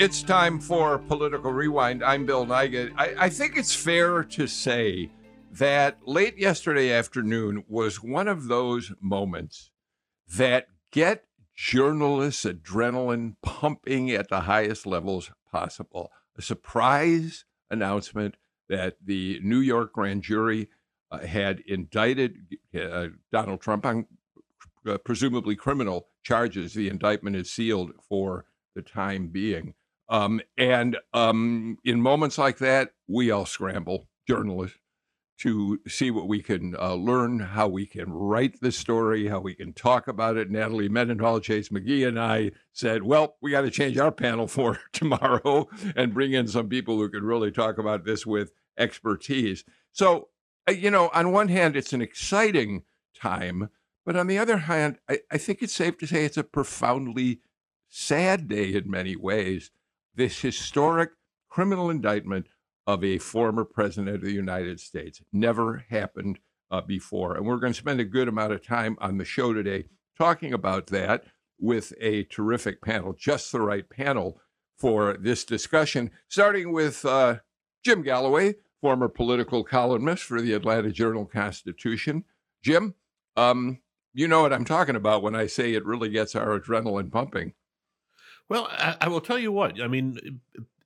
It's time for Political Rewind. I'm Bill Nigut. I, I, think it's fair to say that late yesterday afternoon was one of those moments that get journalists' adrenaline pumping at the highest levels possible. A surprise announcement that the New York grand jury uh, had indicted uh, Donald Trump on uh, presumably criminal charges. The indictment is sealed for the time being. Um, and um, in moments like that, we all scramble, journalists, to see what we can uh, learn, how we can write the story, how we can talk about it. Natalie Mendenhall, Chase McGee, and I said, well, we got to change our panel for tomorrow and bring in some people who can really talk about this with expertise. So, uh, you know, on one hand, it's an exciting time, but on the other hand, I, I think it's safe to say it's a profoundly sad day in many ways this historic criminal indictment of a former president of the United States. Never happened uh, before. And we're going to spend a good amount of time on the show today talking about that with a terrific panel, just the right panel for this discussion, starting with uh, Jim Galloway, former political columnist for the Atlanta Journal Constitution. Jim, um, you know what I'm talking about when I say it really gets our adrenaline pumping. Well, I, I, will tell you what. I mean,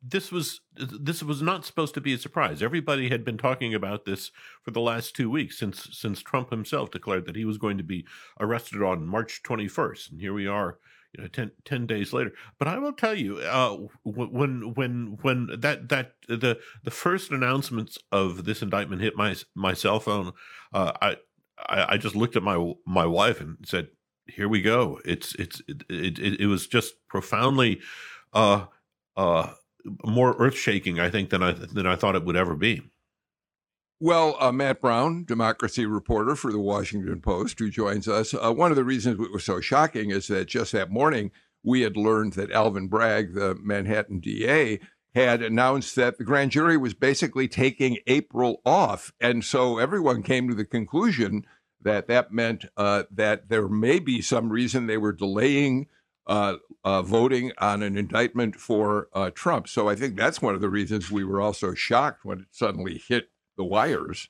this was this was not supposed to be a surprise. Everybody had been talking about this for the last two weeks since since Trump himself declared that he was going to be arrested on March 21st, and here we are. You know, 10, 10 days later. But I will tell you, uh, when when when that that the the first announcements of this indictment hit my my cell phone, uh, I, I I just looked at my my wife and said, here we go. It's it's it it, it was just profoundly uh uh more earth shaking, I think, than I than I thought it would ever be. Well, uh, Matt Brown, democracy reporter for the Washington Post, who joins us. Uh, one of the reasons it was so shocking is that just that morning we had learned that Alvin Bragg, the Manhattan DA, had announced that the grand jury was basically taking April off, and so everyone came to the conclusion that that meant uh, that there may be some reason they were delaying uh, uh, voting on an indictment for uh, Trump. So I think that's one of the reasons we were also shocked when it suddenly hit the wires.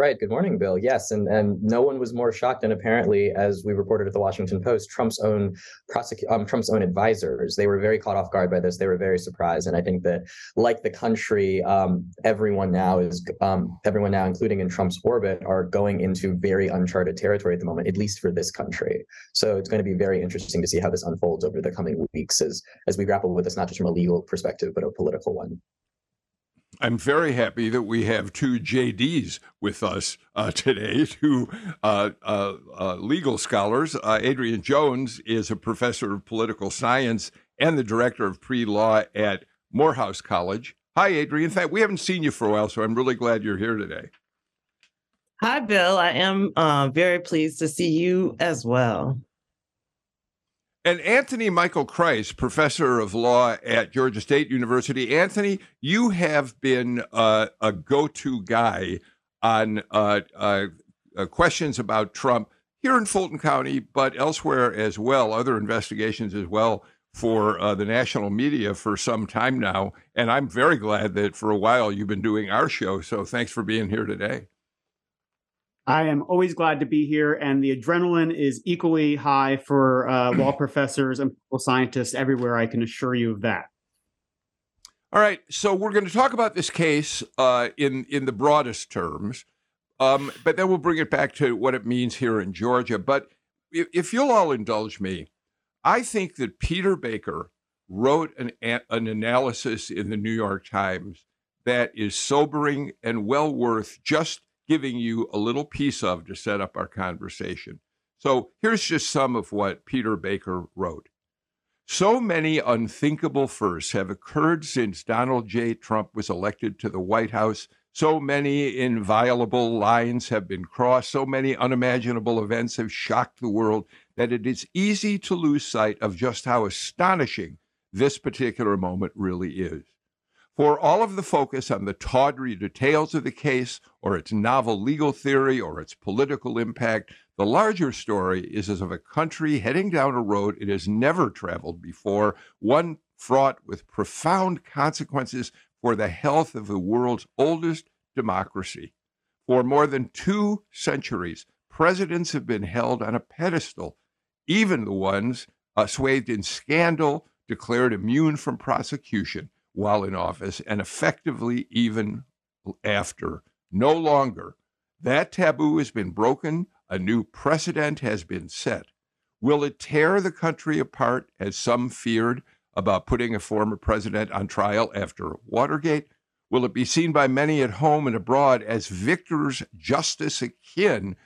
Right. Good morning, Bill. Yes, and and no one was more shocked than apparently, as we reported at the Washington Post, Trump's own um, Trump's own advisors. They were very caught off guard by this. They were very surprised, and I think that, like the country, um, everyone now is um, everyone now, including in Trump's orbit, are going into very uncharted territory at the moment, at least for this country. So it's going to be very interesting to see how this unfolds over the coming weeks as as we grapple with this, not just from a legal perspective, but a political one. I'm very happy that we have two JDs with us uh, today, two uh, uh, uh legal scholars. Uh, Adrienne Jones is a professor of political science and the director of pre law at Morehouse College. Hi, Adrienne. We haven't seen you for a while, so I'm really glad you're here today. Hi, Bill. I am uh, very pleased to see you as well. And Anthony Michael Kreis, professor of law at Georgia State University. Anthony, you have been uh, a go to guy on uh, uh, uh, questions about Trump here in Fulton County, but elsewhere as well, other investigations as well for uh, the national media for some time now. And I'm very glad that for a while you've been doing our show. So thanks for being here today. I am always glad to be here, and the adrenaline is equally high for uh, law professors and political scientists everywhere. I can assure you of that. All right, so we're going to talk about this case uh, in in the broadest terms, um, but then we'll bring it back to what it means here in Georgia. But if, if you'll all indulge me, I think that Peter Baker wrote an an analysis in the New York Times that is sobering and well worth just giving you a little piece of to set up our conversation. So here's just some of what Peter Baker wrote. So many unthinkable firsts have occurred since Donald J. Trump was elected to the White House. So many inviolable lines have been crossed. So many unimaginable events have shocked the world that it is easy to lose sight of just how astonishing this particular moment really is. For all of the focus on the tawdry details of the case, or its novel legal theory, or its political impact, the larger story is as of a country heading down a road it has never traveled before, one fraught with profound consequences for the health of the world's oldest democracy. For more than two centuries, presidents have been held on a pedestal, even the ones uh, swathed in scandal, declared immune from prosecution while in office, and effectively even after. No longer. That taboo has been broken a new precedent has been set. Will it tear the country apart, as some feared about putting a former president on trial after Watergate? Will it be seen by many at home and abroad as victor's justice akin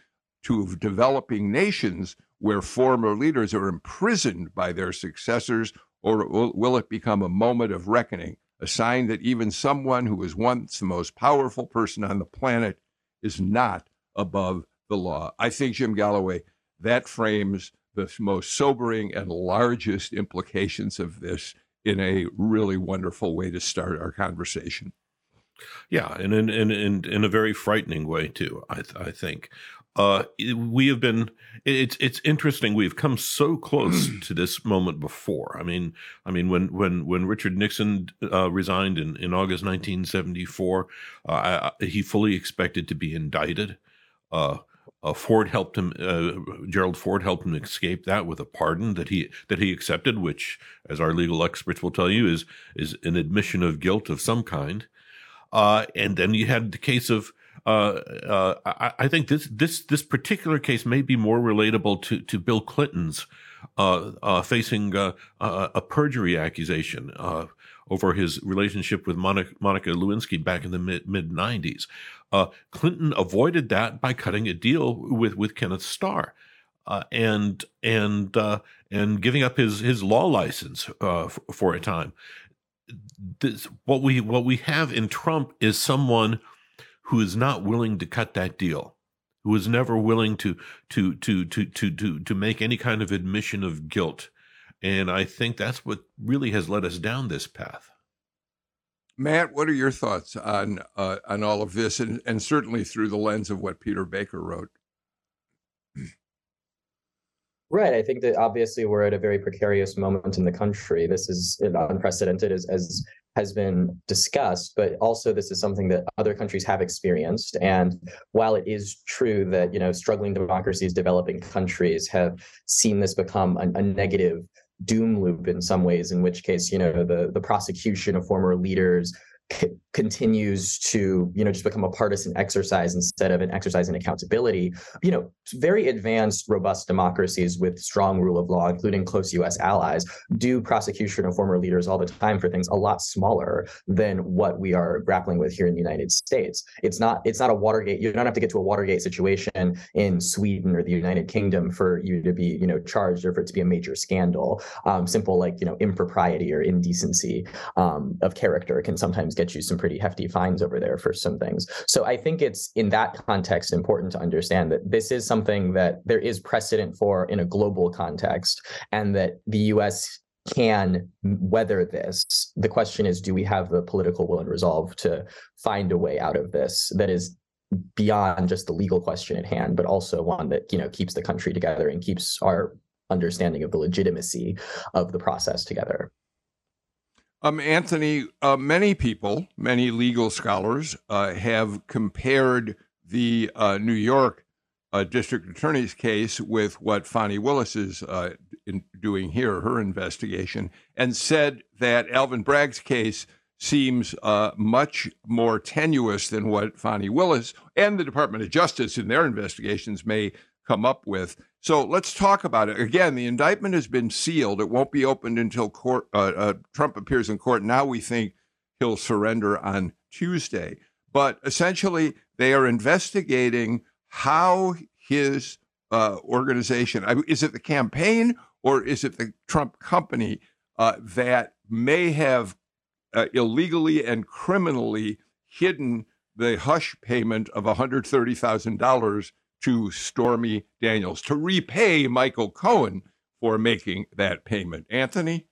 to developing nations where former leaders are imprisoned by their successors? Or will it become a moment of reckoning, a sign that even someone who was once the most powerful person on the planet is not above the law. I think, Jim Galloway, that frames the most sobering and largest implications of this in a really wonderful way to start our conversation. Yeah, and in in in, in a very frightening way too. I I think uh, we have been. It's it's interesting. We've come so close to this moment before. I mean, I mean when when when Richard Nixon uh, resigned in in August 1974, uh, he fully expected to be indicted. Uh, uh, Ford helped him. Uh, Gerald Ford helped him escape that with a pardon that he that he accepted, which, as our legal experts will tell you, is is an admission of guilt of some kind. Uh, and then you had the case of. Uh, uh, I, I, think this this this particular case may be more relatable to to Bill Clinton's uh, facing a perjury accusation over his relationship with Monica, Monica Lewinsky back in the mid mid nineties. Uh, Clinton avoided that by cutting a deal with with Kenneth Starr. Uh, and and uh, and giving up his his law license f- for a time. This, what we what we have in Trump is someone who is not willing to cut that deal, who is never willing to to to to to to to make any kind of admission of guilt, and I think that's what really has led us down this path. Matt, what are your thoughts on uh, on all of this, and, and certainly through the lens of what Peter Baker wrote? Right. I think that obviously we're at a very precarious moment in the country. This is unprecedented, as, as has been discussed, but also this is something that other countries have experienced. And while it is true that you know struggling democracies, developing countries have seen this become a, a negative doom loop in some ways in which case you know the the prosecution of former leaders continues to you know just become a partisan exercise instead of an exercise in accountability you know very advanced robust democracies with strong rule of law including close us allies do prosecution of former leaders all the time for things a lot smaller than what we are grappling with here in the united states. It's not it's not a watergate you don't have to get to a watergate situation in sweden or the united kingdom for you to be you know charged or for it to be a major scandal. Um, simple like you know impropriety or indecency um, of character can sometimes get you some pretty hefty fines over there for some things. So I think it's in that context important to understand that this is something that there is precedent for in a global context, and that the U.S. can weather this. The question is, do we have the political will and resolve to find a way out of this that is beyond just the legal question at hand, but also one that you know keeps the country together and keeps our understanding of the legitimacy of the process together. Um, Anthony, uh, many people, many legal scholars uh, have compared the uh, New York uh, district attorney's case with what Fani Willis is uh, doing here, her investigation, and said that Alvin Bragg's case seems uh, much more tenuous than what Fani Willis and the Department of Justice in their investigations may come up with. So let's talk about it. Again, the indictment has been sealed. It won't be opened until court, uh, uh, Trump appears in court. Now we think he'll surrender on Tuesday. But essentially, they are investigating how his uh, organization is it the campaign or is it the Trump company uh, that may have uh, illegally and criminally hidden the hush payment of $130,000 to Stormy Daniels to repay Michael Cohen for making that payment. Anthony?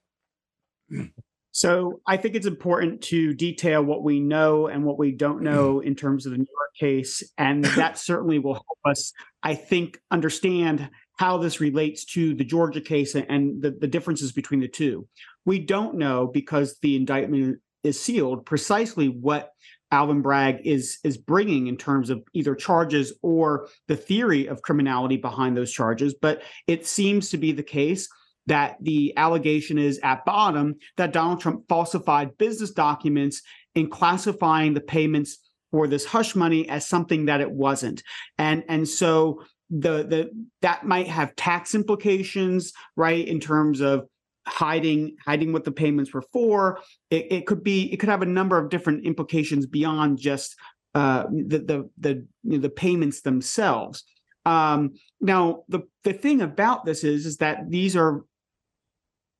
So I think it's important to detail what we know and what we don't know mm-hmm. in terms of the New York case. And that certainly will help us, I think, understand how this relates to the Georgia case and the, the differences between the two. We don't know because the indictment is sealed precisely what Alvin Bragg is is bringing in terms of either charges or the theory of criminality behind those charges. But it seems to be the case that the allegation is at bottom that Donald Trump falsified business documents in classifying the payments for this hush money as something that it wasn't. And and so the the that might have tax implications, right, in terms of hiding hiding what the payments were for. It, it could be it could have a number of different implications beyond just uh, the the the you know, the payments themselves. Um, now, the the thing about this is is that these are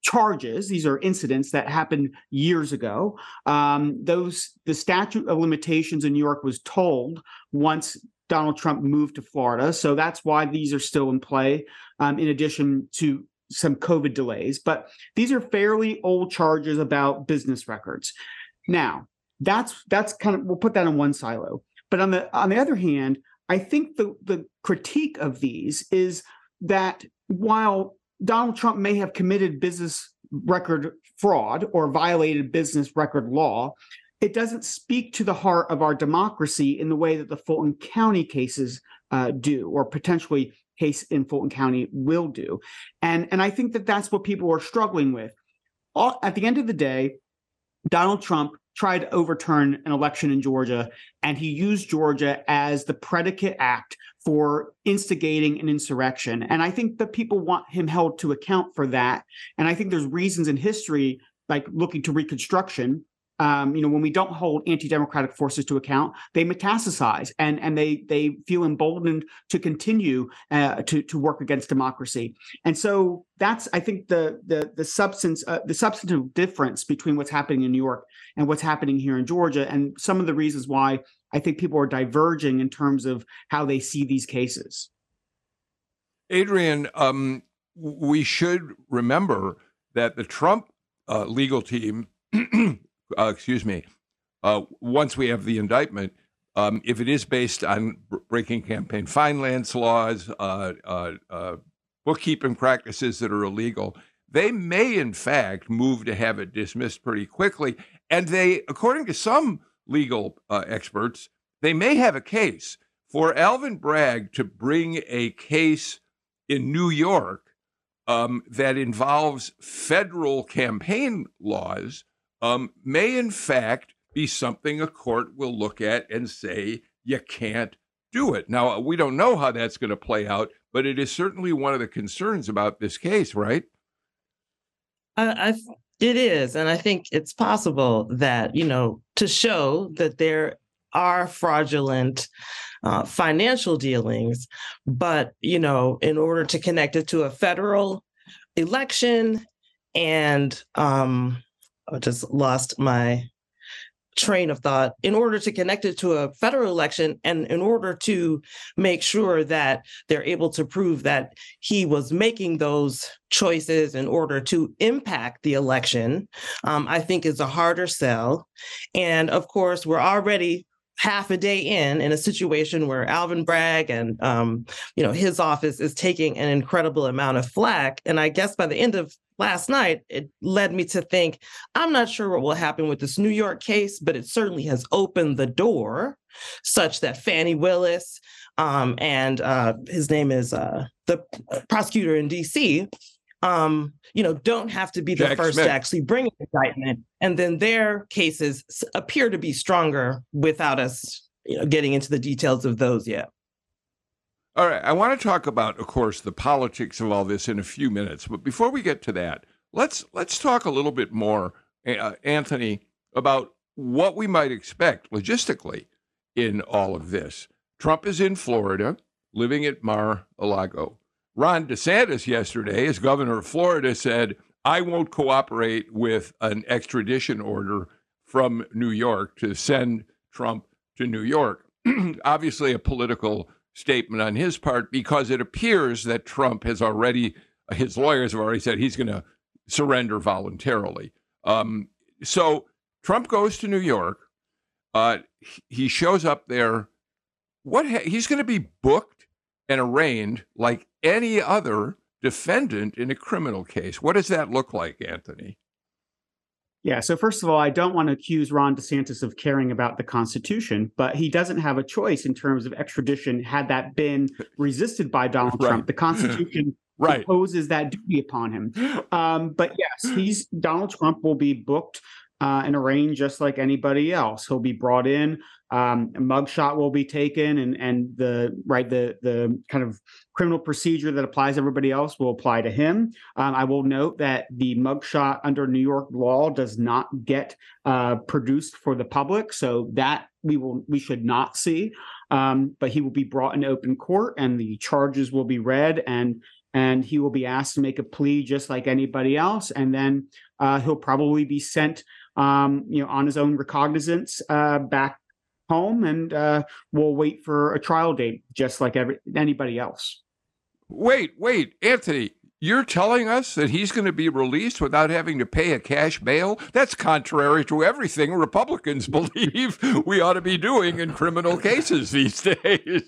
charges these are incidents that happened years ago um, those the statute of limitations in new york was told once donald trump moved to florida so that's why these are still in play um, in addition to some covid delays but these are fairly old charges about business records. Now that's that's kind of we'll put that in one silo. But on the on the other hand i think the the critique of these is that while Donald Trump may have committed business record fraud or violated business record law, it doesn't speak to the heart of our democracy in the way that the Fulton County cases uh, do, or potentially case in Fulton County will do. And, and I think that that's what people are struggling with. All, at the end of the day, Donald Trump tried to overturn an election in Georgia, and he used Georgia as the predicate act for instigating an insurrection. And I think that people want him held to account for that. And I think there's reasons in history, like looking to Reconstruction, um, you know, when we don't hold anti-democratic forces to account, they metastasize and and they they feel emboldened to continue uh, to to work against democracy. And so that's I think the the the substance uh, the substantive difference between what's happening in New York and what's happening here in Georgia, and some of the reasons why I think people are diverging in terms of how they see these cases. Adrienne, um, we should remember that the Trump uh, legal team, uh, excuse me, uh, once we have the indictment, um, if it is based on breaking campaign finance laws, uh, uh, uh, bookkeeping practices that are illegal, they may in fact move to have it dismissed pretty quickly. And they, according to some legal uh, experts, they may have a case for Alvin Bragg to bring a case in New York um, that involves federal campaign laws, um, may in fact be something a court will look at and say, you can't do it. Now, we don't know how that's going to play out, but it is certainly one of the concerns about this case, right? I, I it is, and I think it's possible that you know to show that there are fraudulent uh, financial dealings, but you know, in order to connect it to a federal election, and um, I just lost my train of thought. In order to connect it to a federal election and in order to make sure that they're able to prove that he was making those choices in order to impact the election um, i think is a harder sell. And of course we're already half a day in in a situation where Alvin Bragg and um, you know his office is taking an incredible amount of flack. And I guess by the end of last night, it led me to think I'm not sure what will happen with this New York case, but it certainly has opened the door such that Fani Willis um, and uh, his name is uh, the prosecutor in D.C um, you know, don't have to be the Jack first Smith. to actually bring an indictment. And then their cases appear to be stronger without us, you know, getting into the details of those yet. All right. I want to talk about, of course, the politics of all this in a few minutes. But before we get to that, let's let's talk a little bit more, uh, Anthony, about what we might expect logistically in all of this. Trump is in Florida, living at Mar-a-Lago. Ron DeSantis yesterday, as governor of Florida, said, I won't cooperate with an extradition order from New York to send Trump to New York. Obviously, a political statement on his part because it appears that Trump has already, his lawyers have already said he's going to surrender voluntarily. Um, so Trump goes to New York. Uh, he shows up there. What ha- he's going to be booked and arraigned like any other defendant in a criminal case. What does that look like, Anthony? Yeah. So first of all, I don't want to accuse Ron DeSantis of caring about the Constitution, but he doesn't have a choice in terms of extradition. Had that been resisted by Donald right. Trump, the Constitution right. imposes that duty upon him. Um, but yes, he's Donald Trump will be booked uh, and arraigned just like anybody else. He'll be brought in. Um, a mugshot will be taken, and and the right the the kind of criminal procedure that applies to everybody else will apply to him. Um, I will note that the mugshot under New York law does not get uh, produced for the public, so that we will we should not see. Um, but he will be brought in open court, and the charges will be read, and and he will be asked to make a plea just like anybody else, and then uh, he'll probably be sent, um, you know, on his own recognizance uh, back home, and uh, we'll wait for a trial date just like every anybody else. Wait, wait, Anthony. You're telling us that he's going to be released without having to pay a cash bail? That's contrary to everything Republicans believe we ought to be doing in criminal cases these days.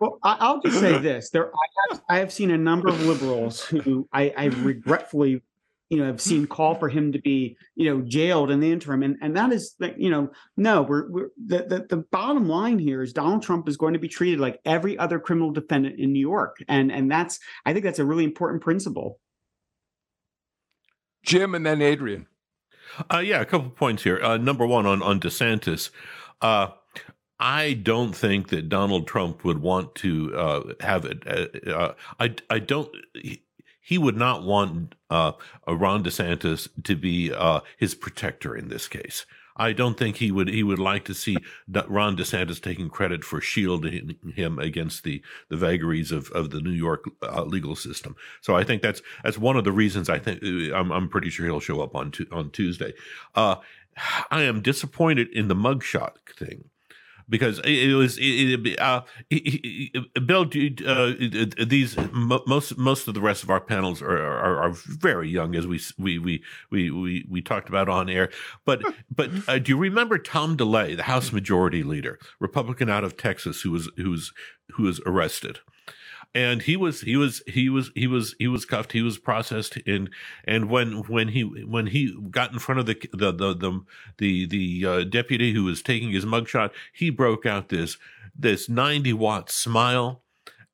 Well, I'll just say this: there, I have, I have seen a number of liberals who I, I regretfully, you know, have seen call for him to be, you know, jailed in the interim, and and that is, you know, no, we're, we're the, the the bottom line here is Donald Trump is going to be treated like every other criminal defendant in New York, and and that's I think that's a really important principle. Jim, and then Adrienne. Uh, yeah, a couple points here. Uh, number one on on DeSantis. Uh, I don't think that Donald Trump would want to uh, have it. Uh, uh, I I don't. He, he would not want uh, Ron DeSantis to be uh, his protector in this case. I don't think he would. He would like to see Ron DeSantis taking credit for shielding him against the the vagaries of, of the New York uh, legal system. So I think that's that's one of the reasons. I think I'm, I'm pretty sure he'll show up on on Tuesday. I am disappointed in the mugshot thing because it, was it, it, uh, Bill. Uh, these most most of the rest of our panels are, are, are very young, as we we we we we, we talked about on air. But but uh, do you remember Tom DeLay, the House Majority Leader, Republican out of Texas, who was who was who was arrested? And he was he was he was he was he was cuffed he was processed and and when when he when he got in front of the the the the the, the uh, deputy who was taking his mugshot he broke out this this 90 watt smile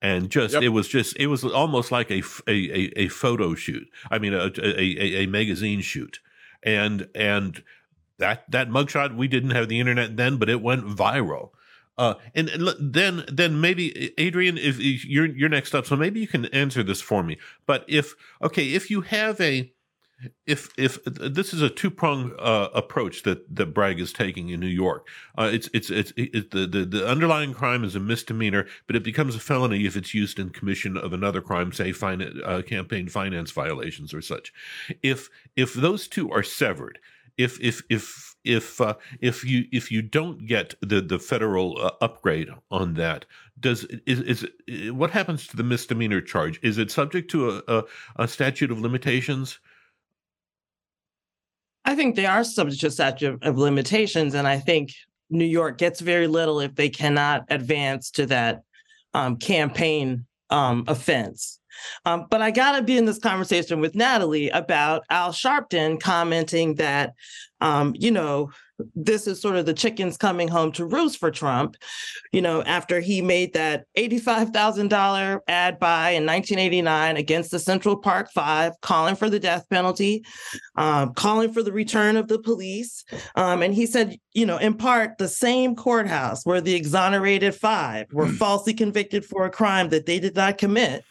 and just yep. it was just it was almost like a a, a, photo shoot. I mean a, a, a magazine shoot. And and that that mugshot we didn't have the internet then but it went viral uh, and, and then then maybe Adrienne, if, if you're you're next up, so maybe you can answer this for me. But if okay, if you have a if if this is a two prong uh, approach that that Bragg is taking in New York, uh, it's it's it's it, the, the the underlying crime is a misdemeanor, but it becomes a felony if it's used in commission of another crime, say fin- uh, campaign finance violations or such. If if those two are severed, if if if if uh, if you if you don't get the the federal uh, upgrade on that, does is is what happens to the misdemeanor charge? Is it subject to a, a, a statute of limitations? I think they are subject to statute of limitations, and I think New York gets very little if they cannot advance to that um, campaign um, offense. Um, but I got to be in this conversation with Natalie about Al Sharpton commenting that, um, you know, this is sort of the chickens coming home to roost for Trump, you know, after he made that $85,000 ad buy in 1989 against the Central Park Five, calling for the death penalty, um, calling for the return of the police. Um, and he said, you know, in part, the same courthouse where the exonerated five were hmm. falsely convicted for a crime that they did not commit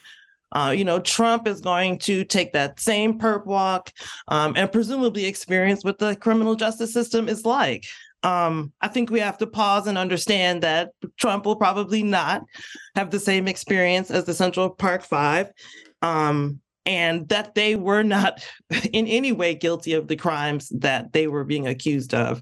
uh, you know, Trump is going to take that same perp walk um, and presumably experience what the criminal justice system is like. Um, I think we have to pause and understand that Trump will probably not have the same experience as the Central Park Five. Um, and that they were not in any way guilty of the crimes that they were being accused of.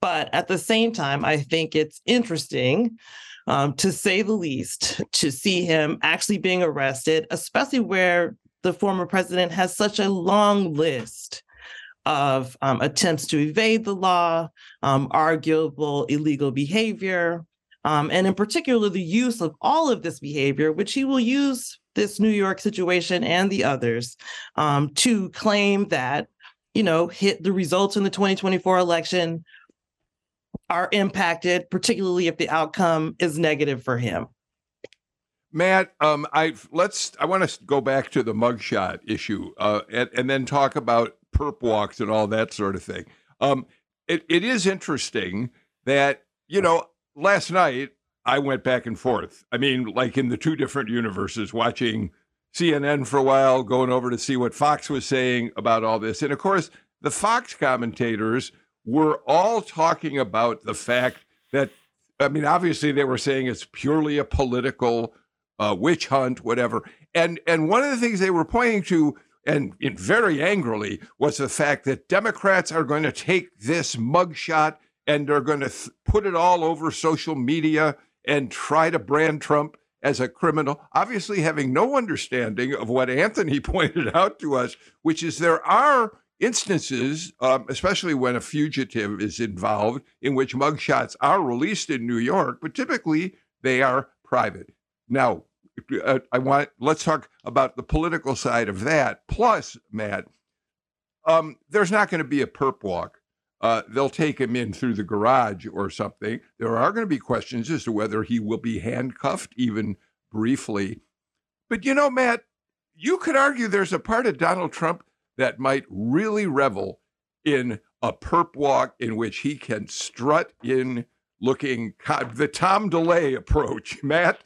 But at the same time, I think it's interesting, um, to say the least, to see him actually being arrested, especially where the former president has such a long list of um, attempts to evade the law, um, arguable illegal behavior, um, and in particular, the use of all of this behavior, which he will use this New York situation and the others um, to claim that, you know, hit the results in the 2024 election are impacted, particularly if the outcome is negative for him. Matt, um, I let's. I want to go back to the mugshot issue, uh, and, and, then talk about perp walks and all that sort of thing. Um, it, it is interesting that you know last night I went back and forth. I mean, like in the two different universes, watching CNN for a while, going over to see what Fox was saying about all this. And of course, the Fox commentators were all talking about the fact that, I mean, obviously they were saying it's purely a political uh, witch hunt, whatever. And and one of the things they were pointing to, and very angrily, was the fact that Democrats are going to take this mugshot and they're going to th- put it all over social media and try to brand Trump as a criminal, obviously having no understanding of what Anthony pointed out to us, which is there are instances, um, especially when a fugitive is involved, in which mugshots are released in New York, but typically they are private. Now, uh, I want let's talk about the political side of that. Plus, Matt, um, there's not going to be a perp walk uh, they'll take him in through the garage or something. There are going to be questions as to whether he will be handcuffed, even briefly. But you know, Matt, you could argue there's a part of Donald Trump that might really revel in a perp walk in which he can strut in looking the Tom DeLay approach, Matt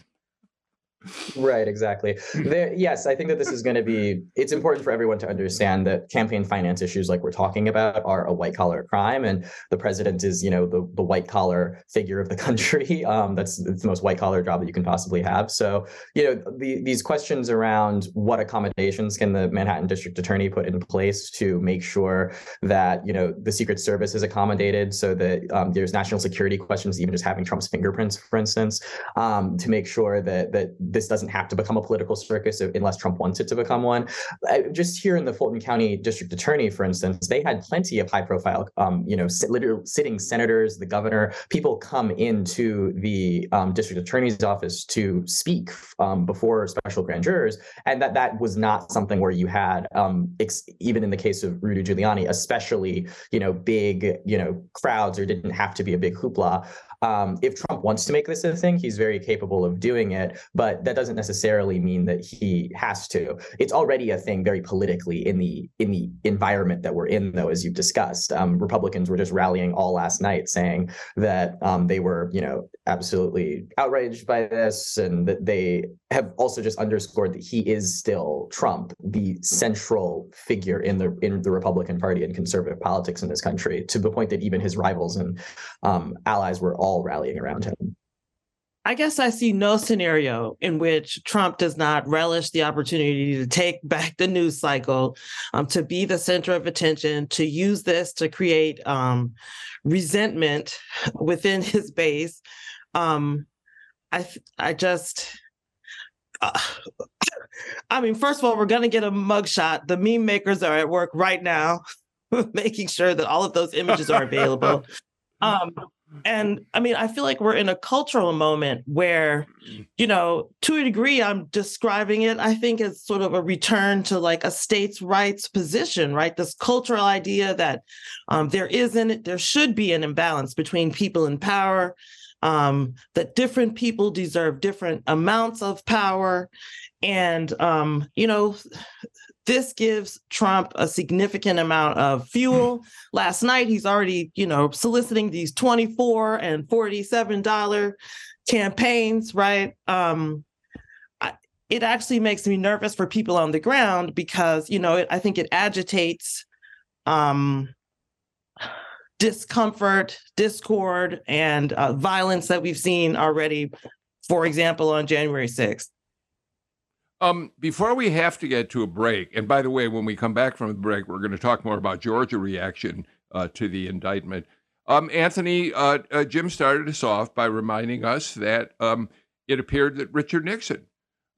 right exactly. There, yes i think that this is going to be it's important for everyone to understand that campaign finance issues like we're talking about are a white collar crime and the president is you know the, the white collar figure of the country. Um, that's the most white collar job that you can possibly have. So you know the, these questions around what accommodations can the manhattan district attorney put in place to make sure that you know the secret service is accommodated so that um, there's national security questions even just having trump's fingerprints for instance um, to make sure that that this doesn't have to become a political circus unless Trump wants it to become one. Just here in the Fulton County District Attorney, for instance, they had plenty of high-profile, um, you know, sitting senators, the governor, people come into the um, district attorney's office to speak um, before special grand jurors, and that that was not something where you had, um, ex- even in the case of Rudy Giuliani, especially you know big you know crowds or didn't have to be a big hoopla. Um, if Trump wants to make this a thing, he's very capable of doing it, but that doesn't necessarily mean that he has to. It's already a thing very politically in the in the environment that we're in, though, as you've discussed. Um, Republicans were just rallying all last night, saying that um, they were, you know, absolutely outraged by this, and that they have also just underscored that he is still Trump, the central figure in the in the Republican Party and conservative politics in this country, to the point that even his rivals and um, allies were all all rallying around him. I guess I see no scenario in which Trump does not relish the opportunity to take back the news cycle, um, to be the center of attention, to use this to create um, resentment within his base. Um, I I just. Uh, I mean, first of all, we're going to get a mugshot. The meme makers are at work right now, making sure that all of those images are available. Um, and I mean, I feel like we're in a cultural moment where, you know, to a degree, I'm describing it, I think, as sort of a return to like a states' rights position, right? This cultural idea that um, there isn't, there should be an imbalance between people in power, um, that different people deserve different amounts of power. And, um, you know, this gives Trump a significant amount of fuel. Last night, he's already, you know, soliciting these 24 and $47 campaigns, right? Um, I, it actually makes me nervous for people on the ground because, you know, it, I think it agitates um, discomfort, discord, and uh, violence that we've seen already, for example, on January 6th. Um, before we have to get to a break, and by the way, when we come back from the break, we're going to talk more about Georgia reaction uh, to the indictment. Um, Anthony, uh, uh, Jim started us off by reminding us that um, it appeared that Richard Nixon,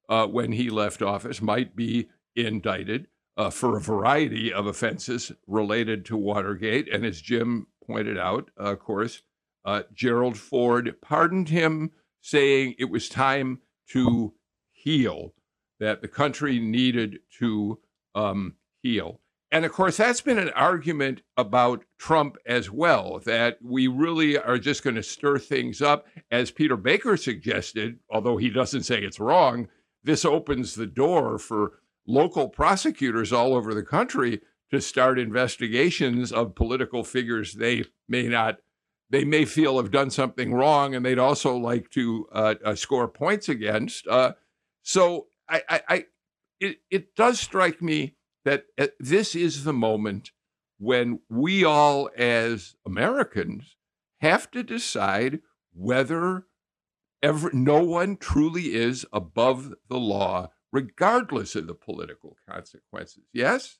uh, when he left office, might be indicted uh, for a variety of offenses related to Watergate. And as Jim pointed out, of course, uh, Gerald Ford pardoned him, saying it was time to heal that the country needed to um, heal. And of course, that's been an argument about Trump as well, that we really are just going to stir things up. As Peter Baker suggested, although he doesn't say it's wrong, this opens the door for local prosecutors all over the country to start investigations of political figures they may not they may feel have done something wrong and they'd also like to uh, uh, score points against uh, so I, I, I it, it does strike me that uh, this is the moment when we all, as Americans, have to decide whether ever no one truly is above the law, regardless of the political consequences. Yes.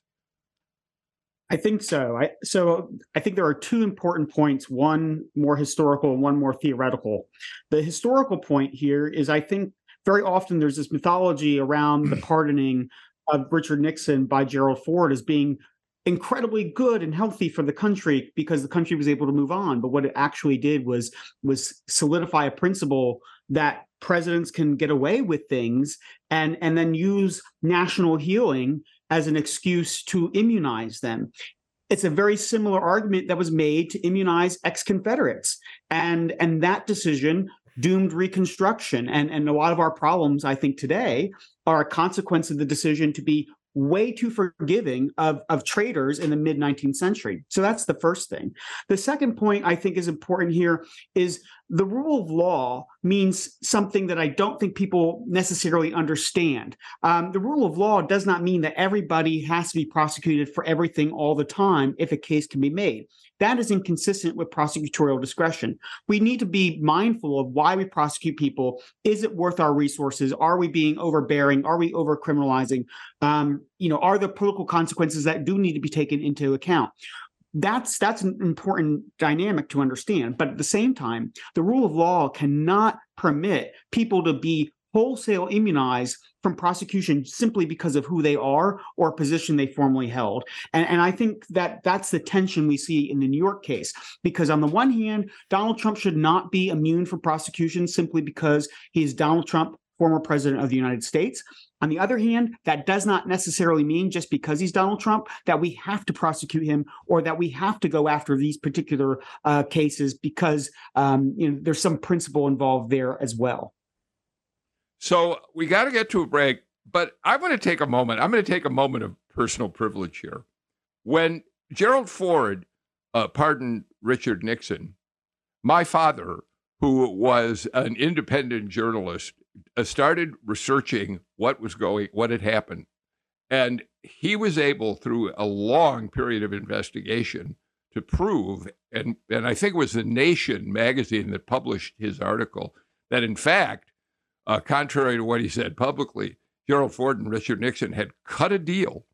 I think so. I so I think there are two important points, one more historical and one more theoretical. The historical point here is I think very often there's this mythology around the pardoning of Richard Nixon by Gerald Ford as being incredibly good and healthy for the country because the country was able to move on. But what it actually did was was solidify a principle that presidents can get away with things and and then use national healing as an excuse to immunize them. It's a very similar argument that was made to immunize ex-confederates. And and that decision doomed reconstruction. And, and a lot of our problems, I think, today are a consequence of the decision to be way too forgiving of, of traitors in the mid 19th century. So that's the first thing. The second point I think is important here is the rule of law means something that I don't think people necessarily understand. Um, the rule of law does not mean that everybody has to be prosecuted for everything all the time if a case can be made. That is inconsistent with prosecutorial discretion. We need to be mindful of why we prosecute people. Is it worth our resources? Are we being overbearing? Are we over criminalizing? Um, you know, are there political consequences that do need to be taken into account? that's that's an important dynamic to understand but at the same time the rule of law cannot permit people to be wholesale immunized from prosecution simply because of who they are or position they formerly held. And, and I think that that's the tension we see in the New York case. Because on the one hand, Donald Trump should not be immune from prosecution simply because he is Donald Trump, former president of the United States. On the other hand, that does not necessarily mean just because he's Donald Trump that we have to prosecute him or that we have to go after these particular uh, cases because um, you know there's some principle involved there as well. So we got to get to a break, but I want to take a moment. I'm going to take a moment of personal privilege here. When Gerald Ford uh, pardoned Richard Nixon, my father, who was an independent journalist, uh, started researching what was going, what had happened, and he was able, through a long period of investigation, to prove, and and I think it was the Nation magazine that published his article, that in fact uh, contrary to what he said publicly, Gerald Ford and Richard Nixon had cut a deal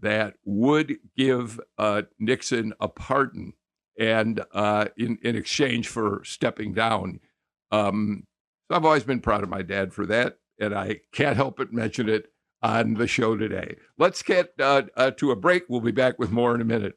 that would give uh, Nixon a pardon and uh, in, in exchange for stepping down. Um, so I've always been proud of my dad for that, and I can't help but mention it on the show today. Let's get uh, uh, to a break. We'll be back with more in a minute.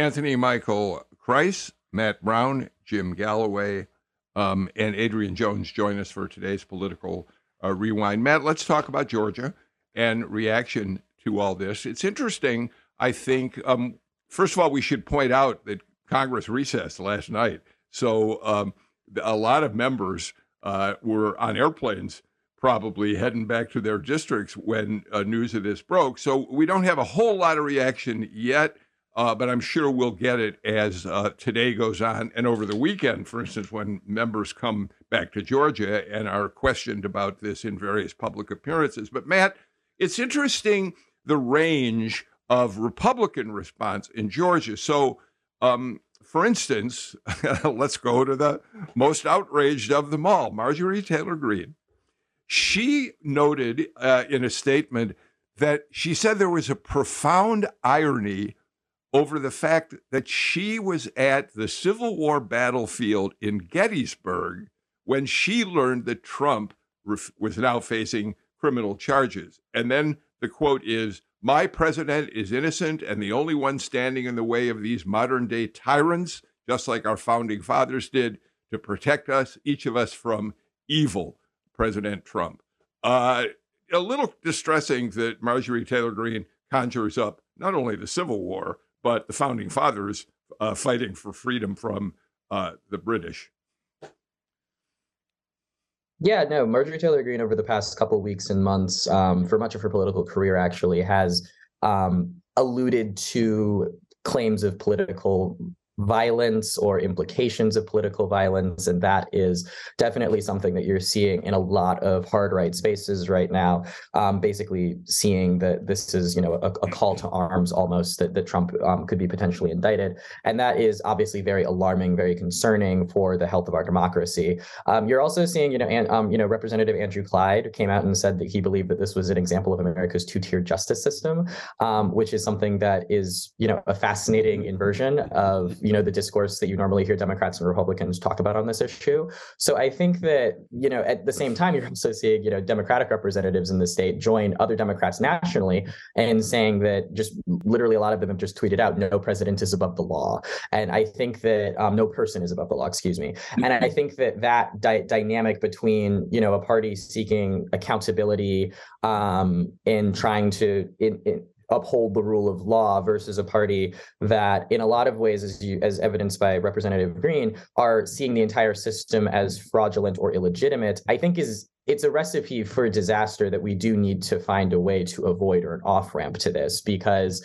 Anthony Michael Kreis, Matt Brown, Jim Galloway, um, and Adrienne Jones join us for today's political uh, rewind. Matt, let's talk about Georgia and reaction to all this. It's interesting. I think, um, first of all, we should point out that Congress recessed last night. So um, a lot of members uh, were on airplanes, probably heading back to their districts when uh, news of this broke. So we don't have a whole lot of reaction yet. Uh, but I'm sure we'll get it as uh, today goes on and over the weekend, for instance, when members come back to Georgia and are questioned about this in various public appearances. But Matt, it's interesting the range of Republican response in Georgia. So, um, for instance, let's go to the most outraged of them all, Marjorie Taylor Greene. She noted uh, in a statement that she said there was a profound irony over the fact that she was at the Civil War battlefield in Gettysburg when she learned that Trump was now facing criminal charges. And then the quote is My president is innocent and the only one standing in the way of these modern day tyrants, just like our founding fathers did, to protect us, each of us, from evil, President Trump. Uh, a little distressing that Marjorie Taylor Greene conjures up not only the Civil War, but the founding fathers uh, fighting for freedom from uh, the British. Yeah, no, Marjorie Taylor Greene over the past couple weeks and months, um, for much of her political career, actually has um, alluded to claims of political violence or implications of political violence. And that is definitely something that you're seeing in a lot of hard right spaces right now. Um, basically, seeing that this is, you know, a, a call to arms almost that, that Trump um, could be potentially indicted. And that is obviously very alarming, very concerning for the health of our democracy. Um, you're also seeing, you know, and, um, you know, Representative Andrew Clyde came out and said that he believed that this was an example of America's two-tier justice system, um, which is something that is, you know, a fascinating inversion of, you know the discourse that you normally hear Democrats and Republicans talk about on this issue. So I think that you know at the same time you're also seeing you know Democratic representatives in the state join other Democrats nationally and saying that just literally a lot of them have just tweeted out no president is above the law, and I think that um, no person is above the law. Excuse me, and I think that that di- dynamic between you know a party seeking accountability um, and trying to in, in, uphold the rule of law versus a party that in a lot of ways as you as evidenced by representative Greene are seeing the entire system as fraudulent or illegitimate i think is it's a recipe for disaster that we do need to find a way to avoid or an off ramp to this because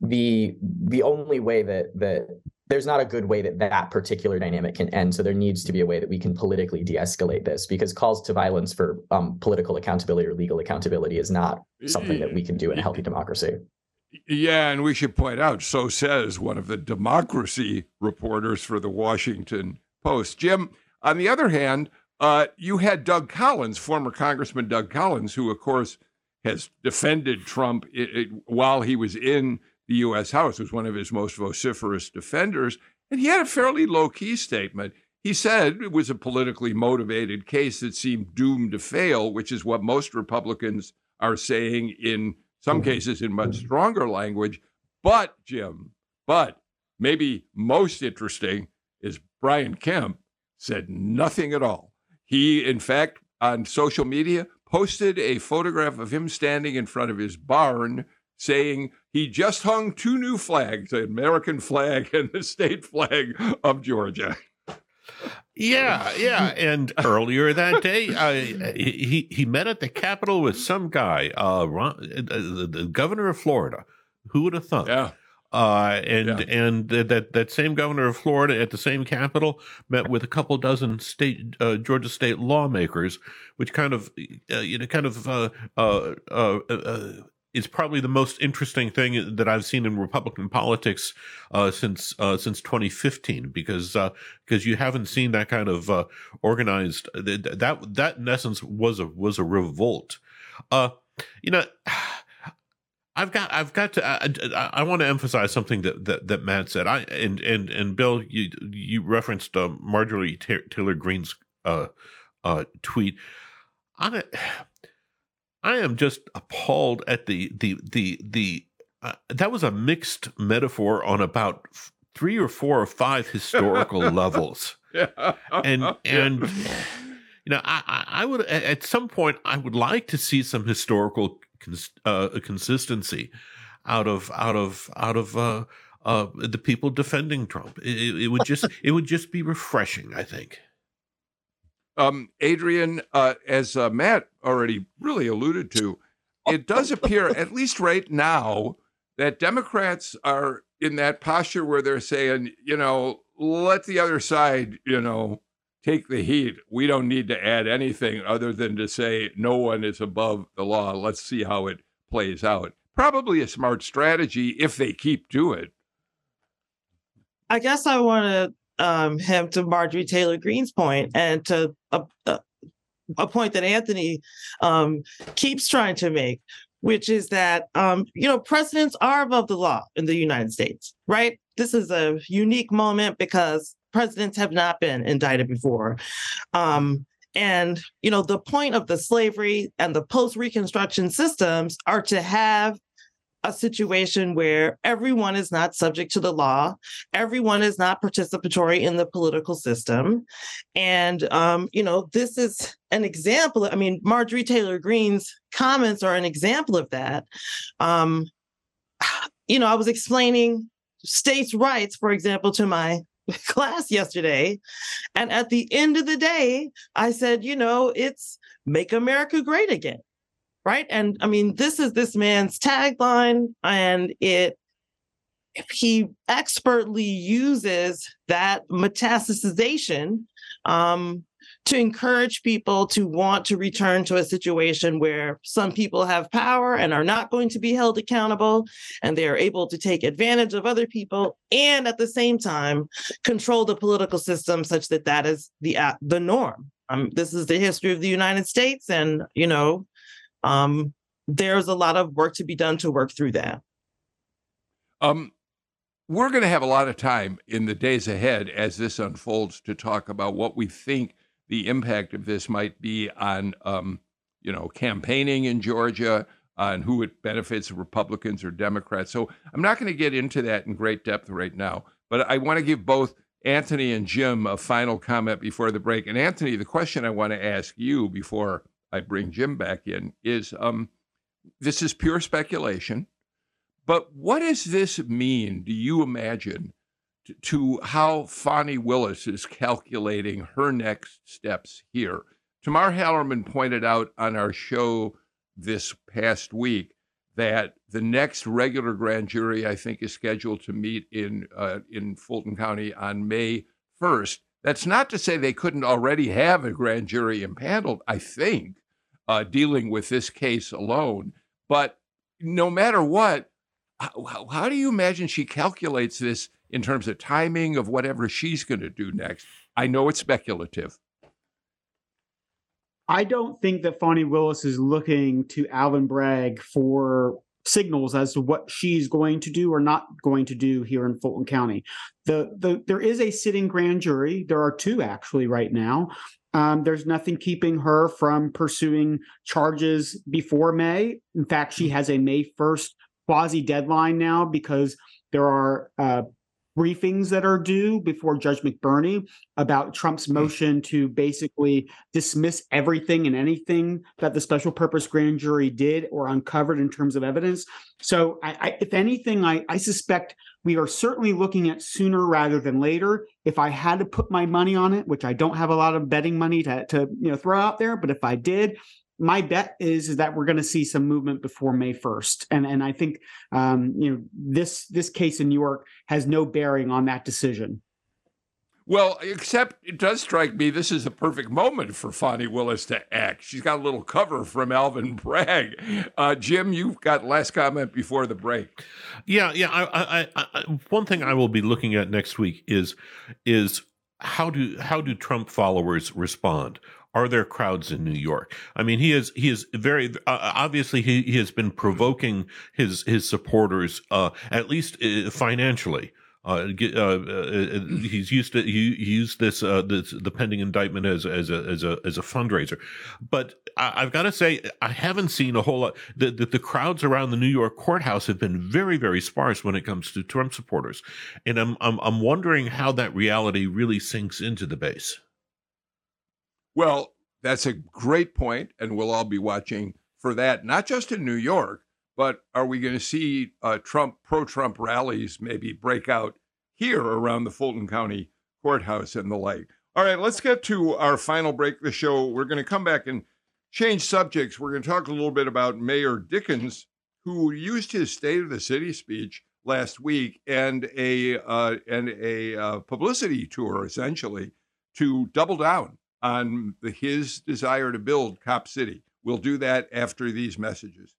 the the only way that that there's not a good way that that particular dynamic can end. So there needs to be a way that we can politically de-escalate this because calls to violence for um, political accountability or legal accountability is not something that we can do in a healthy democracy. Yeah, and we should point out, so says one of the democracy reporters for the Washington Post. Jim, on the other hand, uh, you had Doug Collins, former Congressman Doug Collins, who, of course, has defended Trump it, it, while he was in the U.S. House, was one of his most vociferous defenders. And he had a fairly low key statement. He said it was a politically motivated case that seemed doomed to fail, which is what most Republicans are saying in some mm-hmm. cases in much mm-hmm. stronger language. But, Jim, but maybe most interesting is Brian Kemp said nothing at all. He, in fact, on social media, posted a photograph of him standing in front of his barn saying he just hung two new flags, the American flag and the state flag of Georgia. Yeah, yeah. And earlier that day, uh, he he met at the Capitol with some guy, uh, Ron, uh, the governor of Florida. Who would have thought? Yeah. Uh, and yeah. and that that same governor of Florida at the same Capitol met with a couple dozen state uh, Georgia state lawmakers, which kind of uh, you know kind of uh, uh, uh, is probably the most interesting thing that I've seen in Republican politics uh, since uh, since 2015, because uh, because you haven't seen that kind of uh, organized that that in essence was a was a revolt. Uh, you know. I've got, I've got to, I, I, I, want to emphasize something that, that, that Matt said. I, and, and, and Bill, you, you referenced uh, Marjorie Taylor Greene's, uh, uh, tweet. On it, I am just appalled at the the the the. Uh, that was a mixed metaphor on about three or four or five historical levels. Yeah. And and you know, I I would at some point I would like to see some historical cons, uh, consistency out of out of out of uh, uh, the people defending Trump. It, it, would just it would just be refreshing, I think. Um, Adrienne, uh, as uh, Matt already really alluded to, it does appear, at least right now, that Democrats are in that posture where they're saying, you know, let the other side, you know, take the heat. We don't need to add anything other than to say no one is above the law. Let's see how it plays out. Probably a smart strategy if they keep to it. I guess I want to um, him to Marjorie Taylor Greene's point and to a, a, a point that Anthony um, keeps trying to make, which is that um, you know presidents are above the law in the United States, right? This is a unique moment because presidents have not been indicted before. Um, and you know the point of the slavery and the post reconstruction systems are to have a situation where everyone is not subject to the law, everyone is not participatory in the political system. And, um, you know, this is an example. I mean, Marjorie Taylor Greene's comments are an example of that. Um, you know, I was explaining states' rights, for example, to my class yesterday. And at the end of the day, I said, you know, it's make America great again right? And I mean, this is this man's tagline, and it he expertly uses that metastasization um, to encourage people to want to return to a situation where some people have power and are not going to be held accountable, and they are able to take advantage of other people, and at the same time control the political system such that that is the uh, the norm. Um, this is the history of the United States, and you know um, there's a lot of work to be done to work through that. Um, we're going to have a lot of time in the days ahead as this unfolds to talk about what we think the impact of this might be on, um, you know, campaigning in Georgia, on who it benefits, Republicans or Democrats. So I'm not going to get into that in great depth right now, but I want to give both Anthony and Jim a final comment before the break. And Anthony, the question I want to ask you before I bring Jim back in is um, this is pure speculation, but what does this mean, do you imagine, to, to how Fani Willis is calculating her next steps here? Tamar Hallerman pointed out on our show this past week that the next regular grand jury, I think, is scheduled to meet in uh, in Fulton County on May 1st. That's not to say they couldn't already have a grand jury impaneled, I think, uh, dealing with this case alone. But no matter what, how, how do you imagine she calculates this in terms of timing of whatever she's going to do next? I know it's speculative. I don't think that Fani Willis is looking to Alvin Bragg for signals as to what she's going to do or not going to do here in Fulton County. The, the there is a sitting grand jury. There are two actually right now. Um, there's nothing keeping her from pursuing charges before May. In fact, she has a May 1st quasi deadline now because there are uh, briefings that are due before Judge McBurney about Trump's hmm. motion to basically dismiss everything and anything that the special purpose grand jury did or uncovered in terms of evidence. So, I, I, if anything, I, I suspect we are certainly looking at sooner rather than later. If I had to put my money on it, which I don't have a lot of betting money to, to you know throw out there, but if I did, my bet is, is that we're going to see some movement before May 1st. And and I think um, you know this this case in New York has no bearing on that decision. Well, except it does strike me this is a perfect moment for Fani Willis to act. She's got a little cover from Alvin Bragg. Uh, Jim, you've got last comment before the break. Yeah, yeah. I, I, I, one thing I will be looking at next week is is how do how do Trump followers respond? Are there crowds in New York? I mean, he is he is very uh, obviously he, he has been provoking his his supporters uh, at least uh, financially uh, uh, uh, he's used to he, used this, uh, this the pending indictment as as a as a as a fundraiser, but I, have got to say I haven't seen a whole lot. The, the, the crowds around the New York courthouse have been very very sparse when it comes to Trump supporters, and I'm I'm I'm wondering how that reality really sinks into the base. Well, that's a great point, and we'll all be watching for that, not just in New York, but are we going to see uh, Trump pro-Trump rallies maybe break out here around the Fulton County courthouse and the like? All right, let's get to our final break of the show. We're going to come back and change subjects. We're going to talk a little bit about Mayor Dickens, who used his State of the City speech last week and a uh, and a uh, publicity tour essentially to double down on the, his desire to build Cop City. We'll do that after these messages.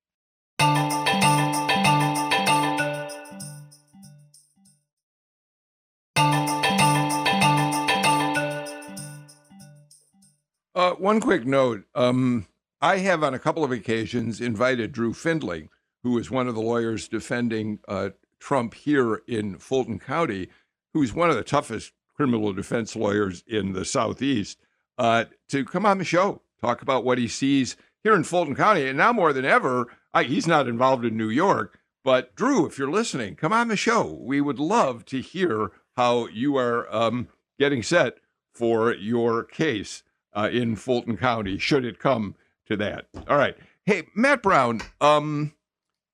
One quick note. Um, I have on a couple of occasions invited Drew Findling, who is one of the lawyers defending uh, Trump here in Fulton County, who's one of the toughest criminal defense lawyers in the Southeast, uh, to come on the show, talk about what he sees here in Fulton County. And now more than ever, I, he's not involved in New York. But Drew, if you're listening, come on the show. We would love to hear how you are um, getting set for your case uh, in Fulton County, should it come to that. All right. Hey, Matt Brown, um,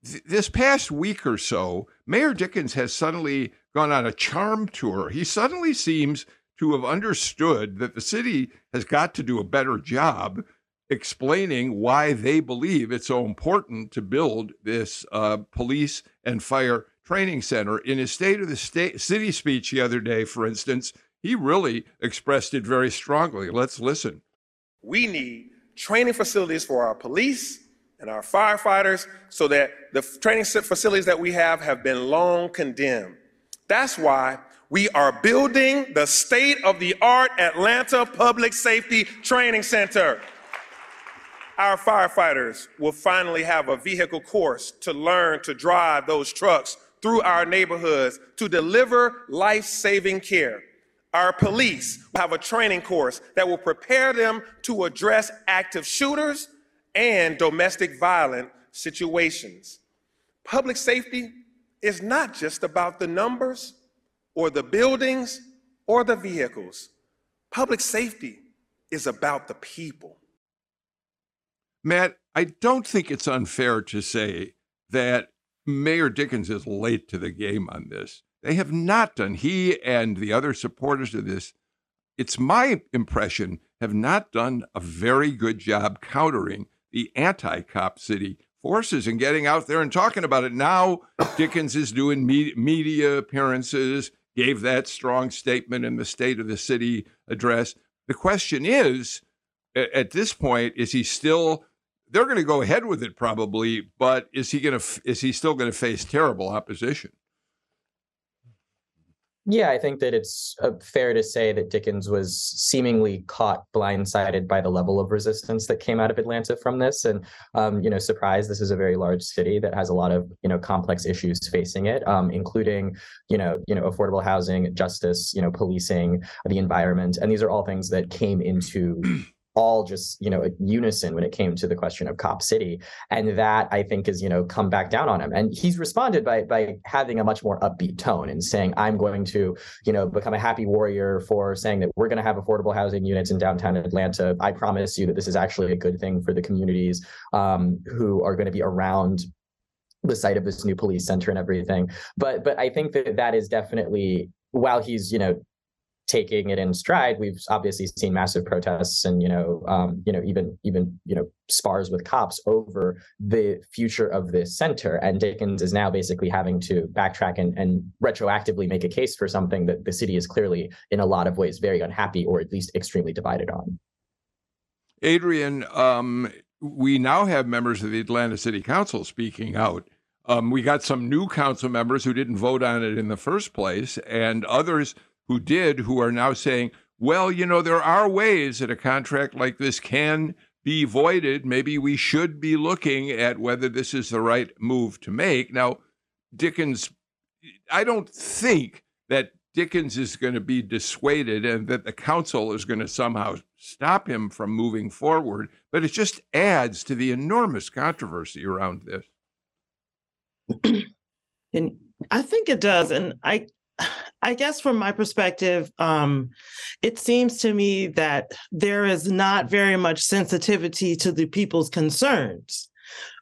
th- this past week or so, Mayor Dickens has suddenly gone on a charm tour. He suddenly seems to have understood that the city has got to do a better job explaining why they believe it's so important to build this uh, police and fire training center. In his State of the State City speech the other day, for instance, he really expressed it very strongly. Let's listen. We need training facilities for our police and our firefighters so that the training facilities that we have have been long condemned. That's why we are building the state of the art Atlanta Public Safety Training Center. Our firefighters will finally have a vehicle course to learn to drive those trucks through our neighborhoods to deliver life saving care. Our police have a training course that will prepare them to address active shooters and domestic violent situations. Public safety is not just about the numbers or the buildings or the vehicles. Public safety is about the people. Matt, I don't think it's unfair to say that Mayor Dickens is late to the game on this. They have not done, he and the other supporters of this, it's my impression, have not done a very good job countering the anti cop city forces and getting out there and talking about it. Now, Dickens is doing media appearances, gave that strong statement in the State of the City address. The question is, at this point, is he still? They're going to go ahead with it probably, but is he going to? Is he still going to face terrible opposition? Yeah, I think that it's uh, fair to say that Dickens was seemingly caught blindsided by the level of resistance that came out of Atlanta from this, and um, you know, surprise. This is a very large city that has a lot of you know complex issues facing it, um, including you know you know affordable housing, justice, you know, policing, the environment, and these are all things that came into all just you know unison when it came to the question of cop city. And that i think is you know come back down on him. And he's responded by by having a much more upbeat tone and saying i'm going to you know become a happy warrior for saying that we're going to have affordable housing units in downtown atlanta. I promise you that this is actually a good thing for the communities um, who are going to be around the site of this new police center and everything. But but i think that that is definitely while he's you know taking it in stride, we've obviously seen massive protests and you know, um, you know, even even you know, spars with cops over the future of this center. And Dickens is now basically having to backtrack and, and retroactively make a case for something that the city is clearly, in a lot of ways, very unhappy or at least extremely divided on. Adrienne, um, we now have members of the Atlanta City Council speaking out. Um, we got some new council members who didn't vote on it in the first place, and others who did who are now saying, well, you know, there are ways that a contract like this can be voided. Maybe we should be looking at whether this is the right move to make. Now, Dickens, I don't think that Dickens is going to be dissuaded and that the council is going to somehow stop him from moving forward, but it just adds to the enormous controversy around this. And I think it does. And I I guess from my perspective, um, it seems to me that there is not very much sensitivity to the people's concerns.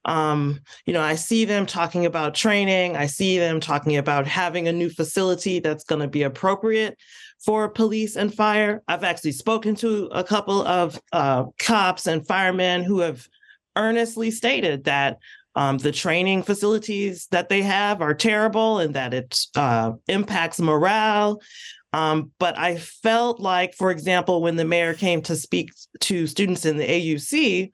Um, you know, I see them talking about training. I see them talking about having a new facility that's going to be appropriate for police and fire. I've actually spoken to a couple of uh, cops and firemen who have earnestly stated that um, the training facilities that they have are terrible and that it uh, impacts morale. Um, but I felt like, for example, when the mayor came to speak to students in the AUC,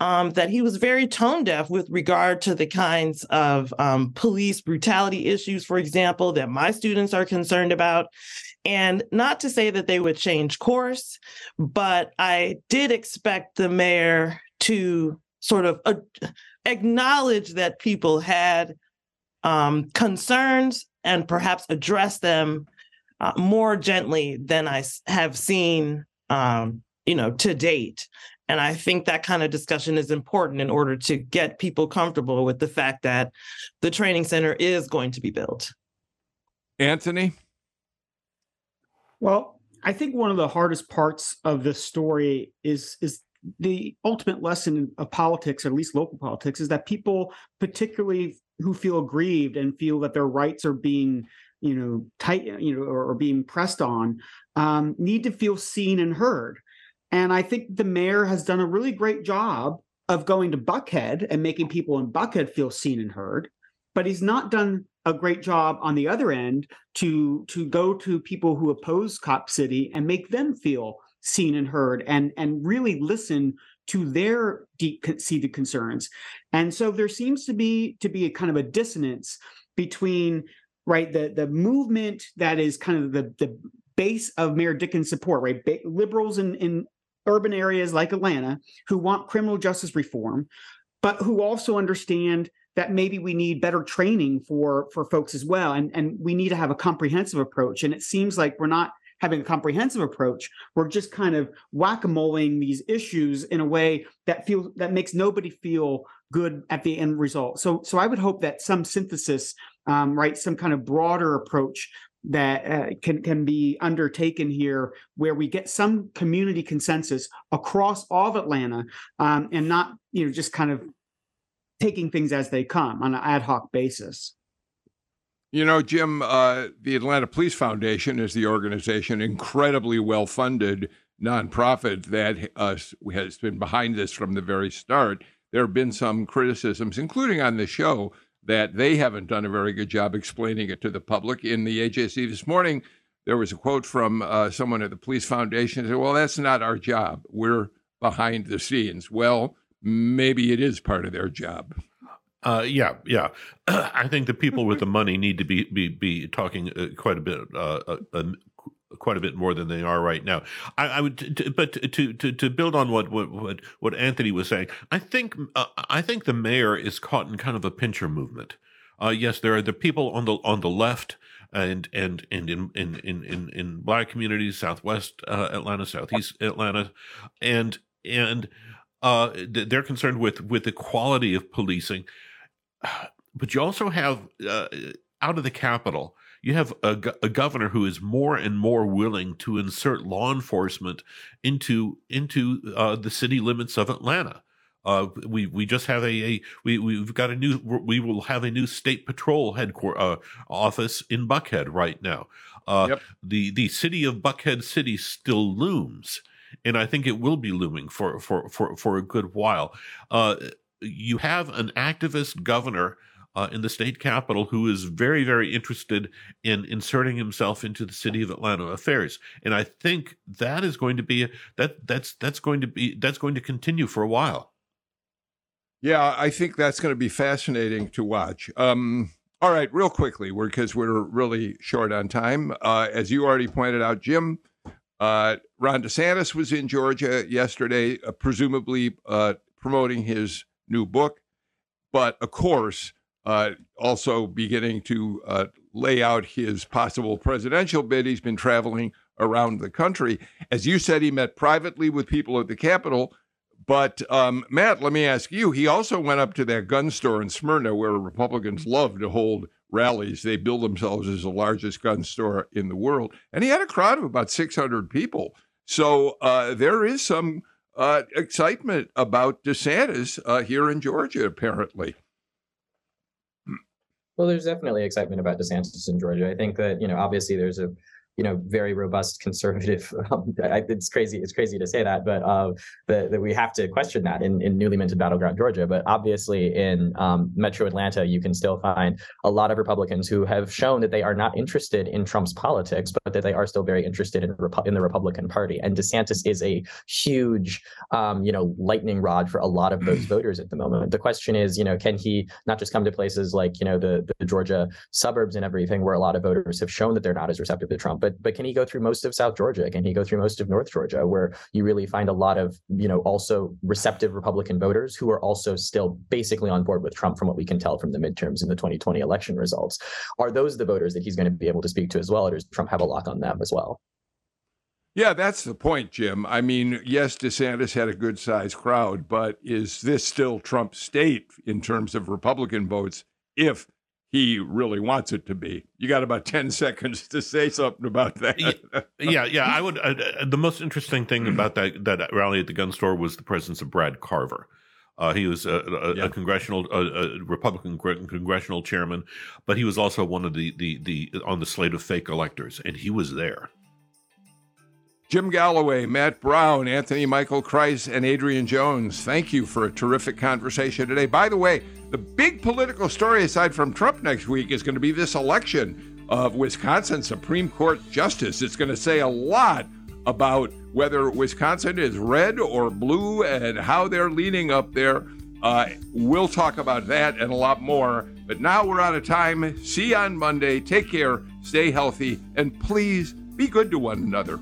um, that he was very tone deaf with regard to the kinds of um, police brutality issues, for example, that my students are concerned about. And not to say that they would change course, but I did expect the mayor to sort of uh, acknowledge that people had um, concerns and perhaps address them uh, more gently than I have seen, um, you know, to date. And I think that kind of discussion is important in order to get people comfortable with the fact that the training center is going to be built. Anthony? Well, I think one of the hardest parts of this story is is the ultimate lesson of politics, or at least local politics, is that people, particularly who feel aggrieved and feel that their rights are being you know tight you know or, or being pressed on um, need to feel seen and heard. And i think the mayor has done a really great job of going to buckhead and making people in buckhead feel seen and heard but he's not done a great job on the other end to to go to people who oppose cop city and make them feel seen and heard and and really listen to their deep seated concerns and so there seems to be to be a kind of a dissonance between right? The the movement that is kind of the the base of Mayor Dickens' support, right? Ba- liberals in in urban areas like Atlanta who want criminal justice reform, but who also understand that maybe we need better training for for folks as well, and and we need to have a comprehensive approach. And it seems like we're not having a comprehensive approach. We're just kind of whack-a-moling these issues in a way that feels that makes nobody feel good at the end result. So so I would hope that some synthesis um, right? Some kind of broader approach that uh, can can be undertaken here, where we get some community consensus across all of Atlanta, um, and not you know just kind of taking things as they come on an ad hoc basis. You know, Jim, uh, the Atlanta Police Foundation is the organization, incredibly well funded nonprofit that uh, has been behind this from the very start. There have been some criticisms, including on the show, that they haven't done a very good job explaining it to the public. In the AJC this morning, there was a quote from uh, someone at the Police Foundation said, Well, that's not our job. We're behind the scenes. Well, maybe it is part of their job. Uh, yeah, yeah. I think the people with the money need to be be, be talking uh, quite a bit, uh, uh, uh quite a bit more than they are right now. I, I would, t- but to, to to build on what what what Anthony was saying, I think uh, I think the mayor is caught in kind of a pincher movement. Uh, yes, there are the people on the on the left and and and in in in in, in black communities, Southwest uh, Atlanta, Southeast Atlanta, and and uh, they're concerned with with the quality of policing. But you also have uh, out of the capital you have a, a, governor who is more and more willing to insert law enforcement into into uh, the city limits of Atlanta. Uh, we we just have a, a we we've got a new we will have a new state patrol headquarters uh, office in Buckhead right now. Uh, yep. The the city of Buckhead City still looms, and I think it will be looming for for for for a good while. You have an activist governor uh, in the state capital who is very, very interested in inserting himself into the city of Atlanta affairs. And I think that is going to be that that's that's going to be that's going to continue for a while. Yeah, I think that's going to be fascinating to watch. Um, all right, real quickly, because we're, we're really short on time. Uh, as you already pointed out, Jim, uh, Ron DeSantis was in Georgia yesterday, uh, presumably uh, promoting his new book. But of course, uh, also beginning to uh, lay out his possible presidential bid. He's been traveling around the country. As you said, he met privately with people at the Capitol. But um, Matt, let me ask you. He also went up to that gun store in Smyrna, where Republicans love to hold rallies. They bill themselves as the largest gun store in the world, and he had a crowd of about 600 people. So uh, there is some uh, excitement about DeSantis uh, here in Georgia, apparently. Well, there's definitely excitement about DeSantis in Georgia. I think that you know, obviously, there's a you know very robust conservative. Um, it's crazy. It's crazy to say that, but uh, that, that we have to question that in, in newly minted battleground Georgia. But obviously, in um, Metro Atlanta, you can still find a lot of Republicans who have shown that they are not interested in Trump's politics, but that they are still very interested in in the Republican Party. And DeSantis is a huge, um, you know, lightning rod for a lot of those voters at the moment. The question is, you know, can he not just come to places like you know the the Georgia suburbs and everything, where a lot of voters have shown that they're not as receptive to Trump, but but can he go through most of South Georgia? Can he go through most of North Georgia, where you really find a lot of you know also receptive Republican voters who are also still basically on board with Trump, from what we can tell from the midterms and the 2020 election results? Are those the voters that he's going to be able to speak to as well, or does Trump have a lock on them as well? Yeah, that's the point, Jim. I mean, yes, DeSantis had a good sized crowd, but is this still Trump's state in terms of Republican votes if he really wants it to be. You got about 10 seconds to say something about that. yeah, yeah, I would uh, uh, the most interesting thing about that that rally at the gun store was the presence of Brad Carver. Uh, he was a, a, yeah. a congressional, a, a, Republican congressional chairman, but he was also one of the, the the on the slate of fake electors, and he was there. Jim Galloway, Matt Brown, Anthony Michael Kreis, and Adrienne Jones, thank you for a terrific conversation today. By the way, the big political story aside from Trump next week is going to be this election of Wisconsin Supreme Court Justice. It's going to say a lot about whether Wisconsin is red or blue and how they're leaning up there. Uh, we'll talk about that and a lot more. But now we're out of time. See you on Monday. Take care, stay healthy, and please be good to one another.